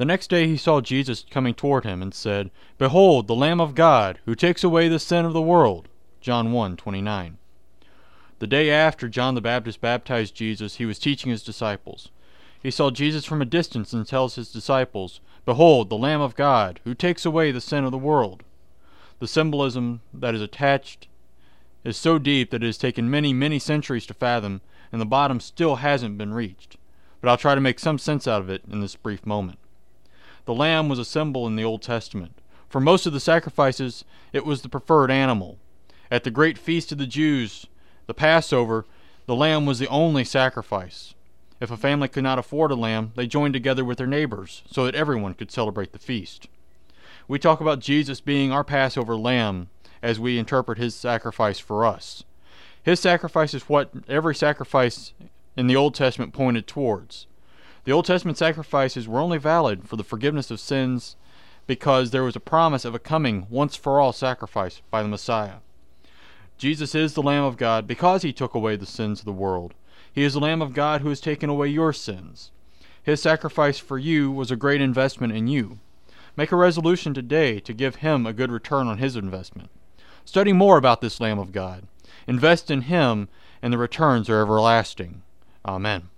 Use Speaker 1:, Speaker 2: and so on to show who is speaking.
Speaker 1: The next day he saw Jesus coming toward him, and said, Behold, the Lamb of God, who takes away the sin of the world. John 1 29. The day after John the Baptist baptized Jesus, he was teaching his disciples. He saw Jesus from a distance and tells his disciples, Behold, the Lamb of God, who takes away the sin of the world. The symbolism that is attached is so deep that it has taken many, many centuries to fathom, and the bottom still hasn't been reached. But I'll try to make some sense out of it in this brief moment. The lamb was a symbol in the Old Testament. For most of the sacrifices, it was the preferred animal. At the great feast of the Jews, the Passover, the lamb was the only sacrifice. If a family could not afford a lamb, they joined together with their neighbors so that everyone could celebrate the feast. We talk about Jesus being our Passover lamb as we interpret his sacrifice for us. His sacrifice is what every sacrifice in the Old Testament pointed towards. The Old Testament sacrifices were only valid for the forgiveness of sins because there was a promise of a coming once for all sacrifice by the Messiah. Jesus is the Lamb of God because he took away the sins of the world. He is the Lamb of God who has taken away your sins. His sacrifice for you was a great investment in you. Make a resolution today to give him a good return on his investment. Study more about this Lamb of God. Invest in him, and the returns are everlasting. Amen.